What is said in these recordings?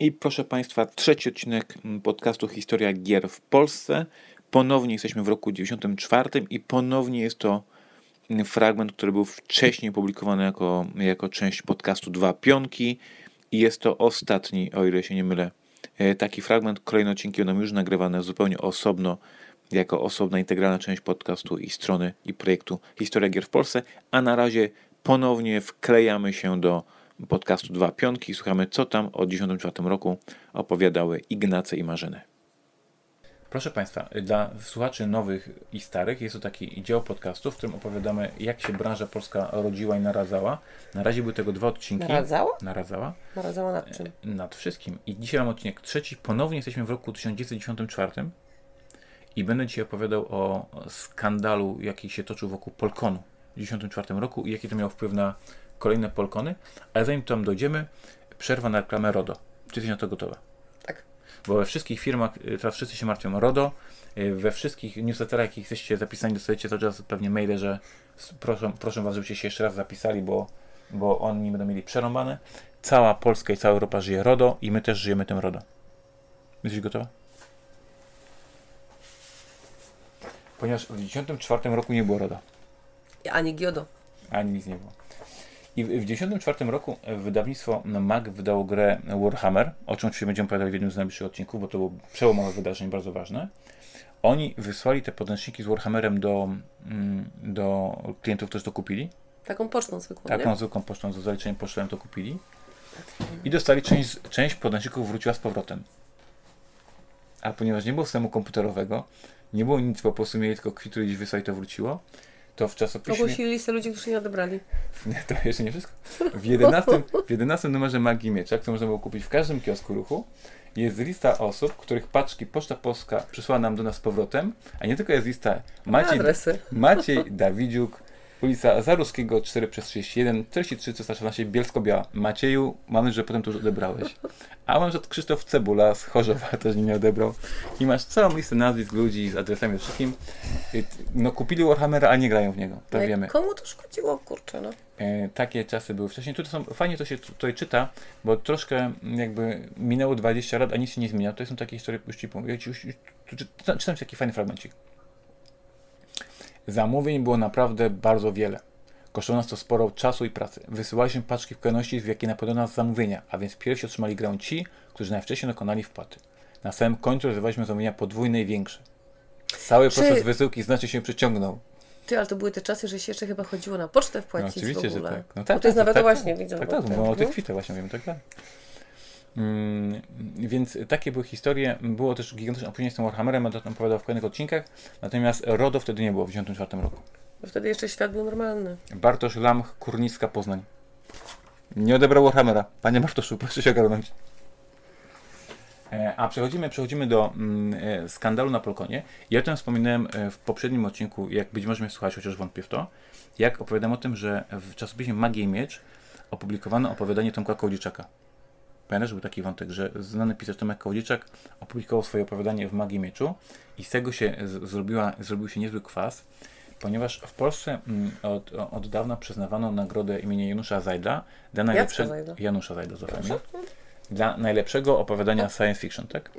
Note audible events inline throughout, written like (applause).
I proszę Państwa, trzeci odcinek mm, podcastu Historia Gier w Polsce. Ponownie jesteśmy w roku 94 i ponownie jest to mm, fragment, który był wcześniej publikowany jako, jako część podcastu Dwa Pionki i jest to ostatni, o ile się nie mylę, e, taki fragment. Kolejne odcinki będą już nagrywane zupełnie osobno, jako osobna, integralna część podcastu i strony i projektu Historia Gier w Polsce, a na razie ponownie wklejamy się do podcastu Dwa Pionki i słuchamy, co tam o 1994 roku opowiadały Ignace i Marzyny. Proszę Państwa, dla słuchaczy nowych i starych jest to taki dział podcastu, w którym opowiadamy, jak się branża polska rodziła i naradzała. Na razie były tego dwa odcinki. Naradzała? Naradzała. Naradzała nad czym? Nad wszystkim. I dzisiaj mam odcinek trzeci. Ponownie jesteśmy w roku 1994 i będę dzisiaj opowiadał o skandalu, jaki się toczył wokół Polkonu w 1994 roku i jaki to miał wpływ na kolejne Polkony. Ale zanim tam dojdziemy, przerwa na reklamę RODO. Czy jesteś na to gotowa? Tak. Bo we wszystkich firmach, y, teraz wszyscy się martwią o RODO, y, we wszystkich newsletterach, jakich jesteście zapisani, dostajecie cały czas pewnie maile, że proszę, proszę Was, żebyście się jeszcze raz zapisali, bo, bo oni będą mieli przerąbane. Cała Polska i cała Europa żyje RODO i my też żyjemy tym RODO. Jesteś gotowa? Ponieważ w 1994 roku nie było RODO. Ani Giodo. Ani nic nie było. I w 1994 roku wydawnictwo MAG wydało grę Warhammer, o czym oczywiście będziemy opowiadali w jednym z najbliższych odcinków, bo to było przełomowe wydarzenie, bardzo ważne. Oni wysłali te podręczniki z Warhammerem do, mm, do klientów, którzy to kupili. Taką pocztą zwykłą, Taką nie? zwykłą pocztą z zaliczeniem pocztowym to kupili. I dostali część, część podręczników wróciła z powrotem. A ponieważ nie było systemu komputerowego, nie było nic, po prostu mieli tylko kwitury gdzieś wysłali, to wróciło, to w czasopiśmie... Ogłosili listę ludzi, którzy nie odebrali. (laughs) Nie, to jeszcze nie wszystko. W 11, w 11 numerze Magii Mieczak, co można było kupić w każdym kiosku ruchu, jest lista osób, których paczki Poczta Polska przysłała nam do nas z powrotem, a nie tylko jest lista Maciej, Adresy. Maciej Dawidziuk, ulica Zaruskiego 4 przez 31, 43 316 Bielsko-Biała. Macieju, mam nadzieję, że potem to już odebrałeś. A mam, że Krzysztof Cebula z Chorzowa (laughs) też nie odebrał. I masz całą listę nazwisk ludzi z adresami wszystkim. No kupili Warhammera, a nie grają w niego, to No wiemy. Komu to szkodziło, kurczę, no. E, takie czasy były wcześniej. Tu to są, fajnie to się tutaj czyta, bo troszkę jakby minęło 20 lat, a nic się nie zmienia. To są takie historie, już ci powiem. Już, już, czytam, czytam ci taki fajny fragmencik. Zamówień było naprawdę bardzo wiele. Kosztowało nas to sporo czasu i pracy. Wysyłaliśmy paczki w kolejności, w jakiej napadano nas zamówienia, a więc pierwsi otrzymali grę ci, którzy najwcześniej dokonali wpłaty. Na samym końcu rozrywaliśmy zamówienia podwójne i większe. Cały Czy- proces wysyłki znacznie się przyciągnął. Ty, ale to były te czasy, że się jeszcze chyba chodziło na pocztę No, wpłacić oczywiście, w że ogóle. tak. No Bo to jest nawet tak, właśnie, tak, widzę. Tak, tak, bo o tych no. kwitach właśnie mówimy, tak, tak. Mm, więc takie były historie. Było też gigantyczne opóźnienie z tym Warhammerem, będę o tym opowiadał w kolejnych odcinkach. Natomiast RODO wtedy nie było w 1994 roku. Bo Wtedy jeszcze świat był normalny. Bartosz Lamch, Kurnicka, Poznań. Nie odebrał Warhammera. Panie Bartoszu, proszę się ogarnąć. E, A przechodzimy, przechodzimy do mm, e, skandalu na Polkonie. Ja o tym wspominałem e, w poprzednim odcinku, jak być może mnie słuchać, chociaż wątpię w to, jak opowiadam o tym, że w czasopiśmie Magia i Miecz opublikowano opowiadanie Tomka Kołodziejczaka. Pamiętasz, był taki wątek, że znany pisarz Tomek Kołodziejczak opublikował swoje opowiadanie w Magii Mieczu i z tego się z, zrobiła, zrobił się niezły kwas, ponieważ w Polsce mm, od, od dawna przyznawano nagrodę imienia Janusza Zajdla dla najlepszego... Zajdla. Janusza Zajdla, zapewne. Dla najlepszego opowiadania science fiction, tak?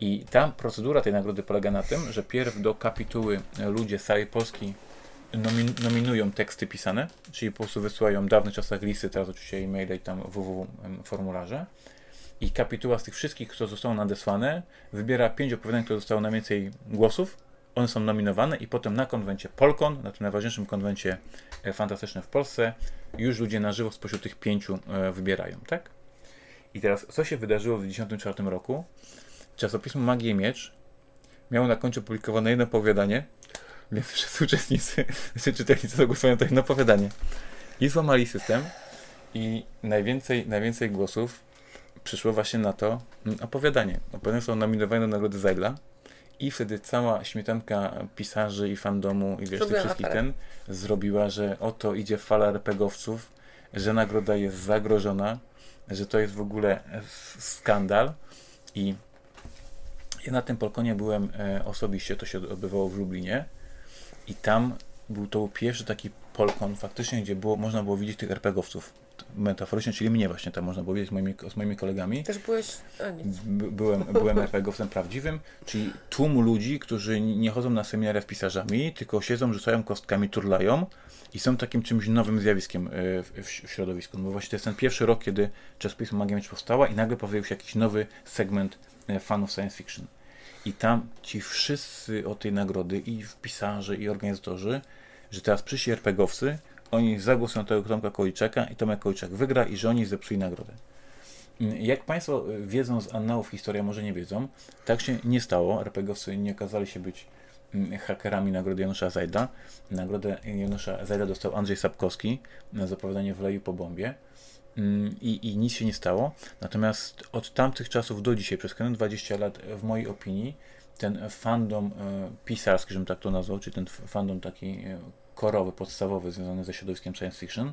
I ta procedura tej nagrody polega na tym, że pierw do kapituły ludzie z całej Polski nomin nominują teksty pisane, czyli po prostu wysyłają w dawnych czasach listy, teraz oczywiście e-maile i tam www formularze. I kapituła z tych wszystkich, które zostało nadesłane, wybiera pięć opowiadań, które zostało najwięcej głosów. One są nominowane i potem na konwencie Polkon, na tym najważniejszym konwencie e, fantastycznym w Polsce, już ludzie na żywo spośród tych pięciu e, wybierają, tak? I teraz, co się wydarzyło w 1994 roku? Czasopismo Magia i Miecz miało na końcu publikowane jedno opowiadanie, więc wszyscy uczestnicy, (laughs) znaczy czytelnicy to głosują to jedno opowiadanie. I złamali system i najwięcej, najwięcej głosów przyszło właśnie na to mm, opowiadanie. Opowiadania są nominowane do Nagrody Zajla i wtedy cała śmietanka pisarzy i fandomu i wiesz, tych wszystkich ten zrobiła, że oto idzie fala RPGowców, że nagroda jest zagrożona, że to jest w ogóle skandal i ja na tym Polkonie byłem e, osobiście, to się odbywało w Lublinie i tam był to pierwszy taki Polkon faktycznie, gdzie było, można było widzieć tych RPGowców. metaforycznie, czyli mnie właśnie tam można powiedzieć z moimi, z moimi kolegami. Też byłeś... A nic. By- byłem, byłem RPGowcem prawdziwym, czyli tłum ludzi, którzy nie chodzą na seminarię pisarzami, tylko siedzą, rzucają kostkami, turlają i są takim czymś nowym zjawiskiem e, w, w, środowisku. No bo właśnie to jest ten pierwszy rok, kiedy czasopismo Magia Miecz powstała i nagle pojawił się jakiś nowy segment e, fanów science fiction. I tam ci wszyscy o tej nagrody, i pisarze, i organizatorzy, że teraz przyszli RPGowcy, oni zagłosują na tego Tomka Koliczaka i Tomek Koliczak wygra i że oni zepsuli nagrodę. Jak Państwo wiedzą z annałów historii, a może nie wiedzą, tak się nie stało. RPGowcy nie okazali się być mm, hakerami nagrody Janusza Zajda. Nagrodę Janusza Zajda dostał Andrzej Sapkowski za zapowiadanie w leju po bombie. Mm, I, I nic się nie stało. Natomiast od tamtych czasów do dzisiaj, przez kolejne 20 lat, w mojej opinii, ten fandom e, pisarski, żebym tak to nazwał, czyli ten fandom taki e, korowy, podstawowy, związany ze środowiskiem science fiction,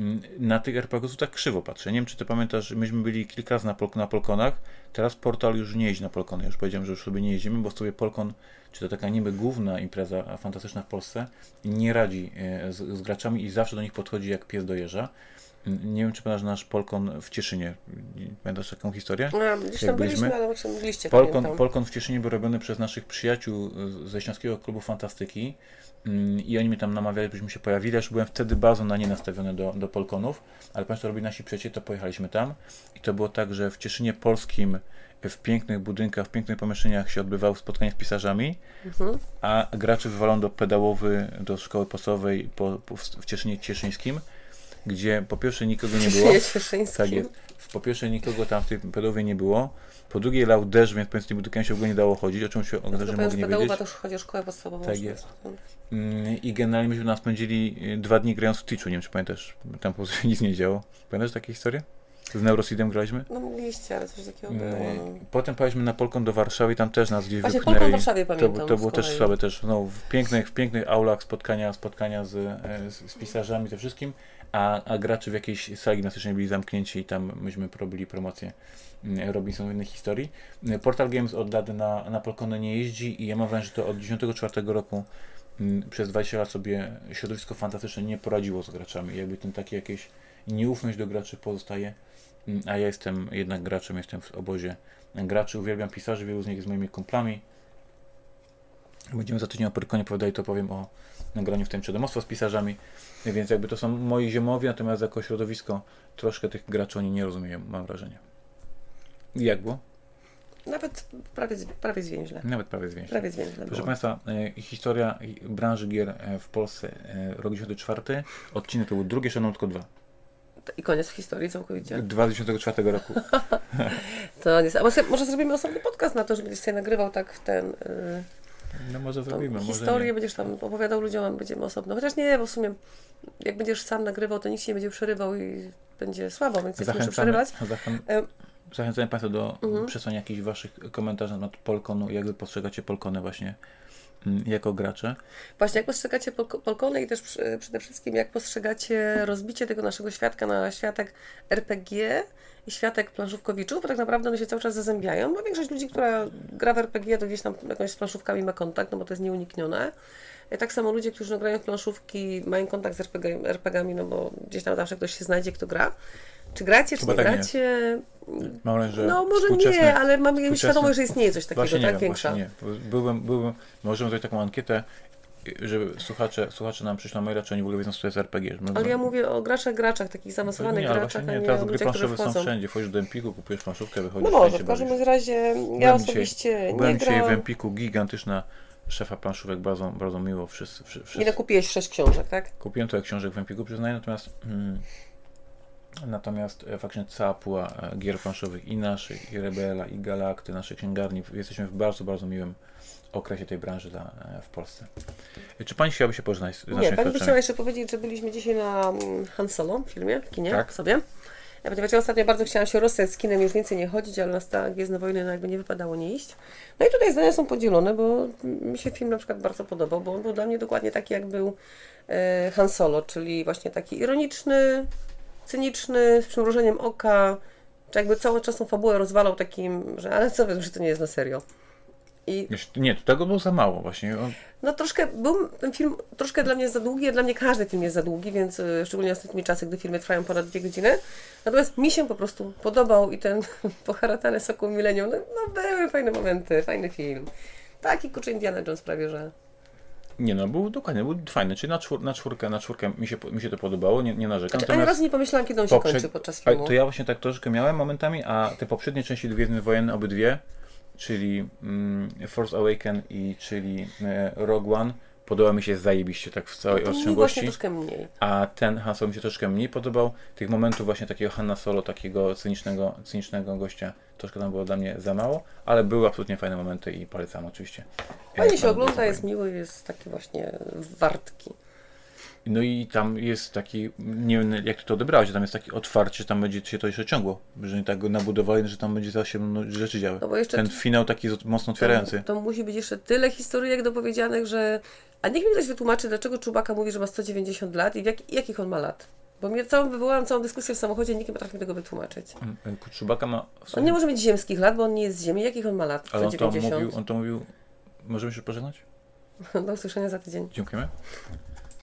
mm, na tych RPGów tak krzywo patrzę. Nie wiem, czy ty pamiętasz, myśmy byli kilka razy na, pol na Polkonach, teraz portal już nie jeździ na Polkony. Już powiedziałem, że już sobie nie jeździmy, bo sobie Polkon, czy to taka niby główna impreza fantastyczna w Polsce, nie radzi e, z, z graczami i zawsze do nich podchodzi jak pies do jeża. Nie wiem, czy pamiętasz nasz Polkon w Cieszynie. Pamiętasz taką historię? A, gdzieś tam byliśmy, byliśmy? ale Polkon. Polkon w Cieszynie był robiony przez naszych przyjaciół ze Śląskiego Klubu Fantastyki mm, i oni mnie tam namawiali, byśmy się pojawili, aż byłem wtedy bardzo na nie nastawiony do, do Polkonów, ale ponieważ to robili nasi przyjaciele, to pojechaliśmy tam i to było tak, że w Cieszynie Polskim w pięknych budynkach, w pięknych pomieszczeniach się odbywały spotkania z pisarzami, Mhm. a graczy wywalono do pedałowy, do szkoły podstawowej po, po, w Cieszynie Cieszyńskim, gdzie po pierwsze nikogo nie było. Tak jest. Po pierwsze nikogo tam w tej pedałowie nie było. Po drugie lał deszcz, więc powiedz, tym budynkiem się w ogóle nie dało chodzić, o czym się No, okazało, że mogli nie wiedzieć. to już chodzi o szkołę podstawową. Tak jest. Mm, I generalnie myśmy nas spędzili y, dwa dni grając w Twitchu, nie wiem czy pamiętasz, tam po prostu nic nie działo. Pamiętasz takie historie? Z Neuroseedem graliśmy? No mgliście, ale coś takiego było. Mm, no. Potem pojechaliśmy na Polkon do Warszawy i tam też nas gdzieś Właśnie wypchnęli. Polką w Warszawie To, pamiętam. to było z też słabe też, no, w pięknych, w pięknych aulach spotkania, spotkania z, e, z, z pisarzami, ze wszystkim, a, a gracze w jakiejś sali gimnastycznej byli zamknięci i tam myśmy robili promocję mm, Robinson innych historii. Portal Games od lat na, na Polkonę nie jeździ i ja mam wrażenie, że to od 94 roku mm, przez 20 lat sobie środowisko fantastyczne nie poradziło z graczami. Jakby ten taki jakieś nieufność do graczy pozostaje, Mm, a ja jestem jednak graczem, jestem w obozie graczy, uwielbiam pisarzy, wielu z nich jest moimi kumplami. Będziemy za tydzień o Pyrkonie opowiadali, to powiem o nagraniu w tym domostwo z pisarzami, więc jakby to są moi ziemowie, natomiast jako środowisko troszkę tych graczy oni nie rozumieją, mam wrażenie. Jak było? Nawet prawie, prawie zwięźle. Nawet prawie zwięźle. Prawie zwięźle Proszę było. Państwa, e, historia branży gier e, w Polsce, e, rok 94, odcinek to był drugi, jeszcze tylko dwa. I koniec historii całkowicie. (laughs) 2004 roku. (laughs) To jest, a może, może zrobimy osobny podcast na to, że będziesz sobie nagrywał tak ten... Yy, No może zrobimy, może historię, nie. będziesz tam opowiadał ludziom, a będziemy osobno. Chociaż nie, bo w sumie jak będziesz sam nagrywał, to nikt się nie będzie przerywał i będzie słabo, więc nie muszę przerywać. zachę, E, zachęcamy Państwa do Mhm. przesłania jakichś Waszych komentarzy na temat Polkonu, jak Wy postrzegacie Polkony właśnie jako gracze. Właśnie, jak postrzegacie Polko- Polkony i też przede wszystkim jak postrzegacie rozbicie tego naszego świadka na światek RPG i światek planszówkowiczów, bo tak naprawdę one się cały czas zazębiają, bo większość ludzi, która gra w RPG, to gdzieś tam jakąś z planszówkami ma kontakt, no bo to jest nieuniknione. Tak samo ludzie, którzy no, grają w planszówki, mają kontakt z RPG, RPG-ami, no bo gdzieś tam zawsze ktoś się znajdzie, kto gra. Czy gracie, czy nie tak nie. gracie? Mam wrażenie, że No może nie, ale mamy współczesne- świadomość, że istnieje coś takiego, Właśnie nie tak? wiem, Większa. nie. Byłem, byłem, możemy zrobić taką ankietę, żeby słuchacze, słuchacze nam przyszli na maila, czy oni w ogóle wiedzą, co to jest RPG. Ale ja mówię o graczach, graczach, takich zaawansowanych nie, graczach, właśnie a nie, nie teraz gry planszowe są wszędzie. Wchodzisz do Empiku, kupujesz planszówkę, wychodzisz, No może, w każdym razie ja Byłem dzisiaj- osobiście Byłem nie dzisiaj w. Empiku, gigantyczna szefa planszówek, bardzo, bardzo miło. Wszyscy, wszy- wszyscy. Ile kupiłeś sześć książek, tak? Kupiłem trochę książek w Empiku, przyznaję, natomiast mm, natomiast e, faktycznie cała puła e, gier planszowych i naszych, i Rebela, i Galakty, naszej księgarni, jesteśmy w bardzo, bardzo miłym okresie tej branży dla, e, w Polsce. Czy Pani chciałaby się pożegnać z Nie, pani by chciała jeszcze powiedzieć, że byliśmy dzisiaj na mm, Han Solo filmie, w kinie Tak. sobie. Ja ponieważ ja ostatnio bardzo chciałam się rozstać z kinem, już więcej nie chodzić, ale na tak Gwiezdne Wojny no jakby nie wypadało nie iść. No i tutaj zdania są podzielone, bo mi się film na przykład bardzo podobał, bo on był dla mnie dokładnie taki, jak był Han Solo, czyli właśnie taki ironiczny, cyniczny, z przymrużeniem oka, czy jakby cały czas tą fabułę rozwalał takim, że ale co wy, że to nie jest na serio. I Nie, to tego było za mało właśnie. No troszkę, był ten film troszkę dla mnie za długi, a dla mnie każdy film jest za długi, więc y, szczególnie ostatnimi czasy, gdy filmy trwają ponad dwie godziny. Natomiast mi się po prostu podobał i ten (laughs) poharatany soku milenium, no, no były fajne momenty, fajny film. Taki kurczę Indiana Jones prawie, że... Nie no, był dokładnie, był fajny. Czyli na, czwór, na czwórkę, na czwórkę mi się, mi się to podobało, nie, nie narzekam. Znaczy, ani razu nie pomyślałam, kiedy on się poprzed- kończy podczas filmu. To ja właśnie tak troszkę miałem momentami, a te poprzednie części Gwiezdnych Wojen, obydwie, czyli mm, Force Awaken i czyli e, Rogue One, podoba mi się zajebiście tak w całej rozciągłości. troszkę mniej. A ten Han Solo mi się troszkę mniej podobał. Tych momentów właśnie takiego Hanna Solo, takiego cynicznego, cynicznego gościa, troszkę tam było dla mnie za mało, ale były absolutnie fajne momenty i polecam oczywiście. Fajnie się ogląda, jest miły, jest taki właśnie wartki. No i tam jest taki, nie wiem jak ty to odebrałeś, tam jest taki otwarcie, tam będzie się to jeszcze ciągło, że nie tak go nabudowali, że tam będzie za się no, rzeczy działy. No bo jeszcze Ten finał taki z- mocno otwierający. To, to musi być jeszcze tyle historyjek dopowiedzianych, że... A niech mi ktoś wytłumaczy, dlaczego Czubaka mówi, że ma 190 lat i jak... jakich on ma lat. Bo mnie całą, wywołałam całą dyskusję w samochodzie, nikt nie potrafi mi tego wytłumaczyć. Chewbacca ma... On nie może mieć ziemskich lat, bo on nie jest z Ziemi. Jakich on ma lat? Ale on to 190. mówił, on to mówił... Możemy się pożegnać? (laughs) Do usłyszenia za tydzień. Dziękujemy.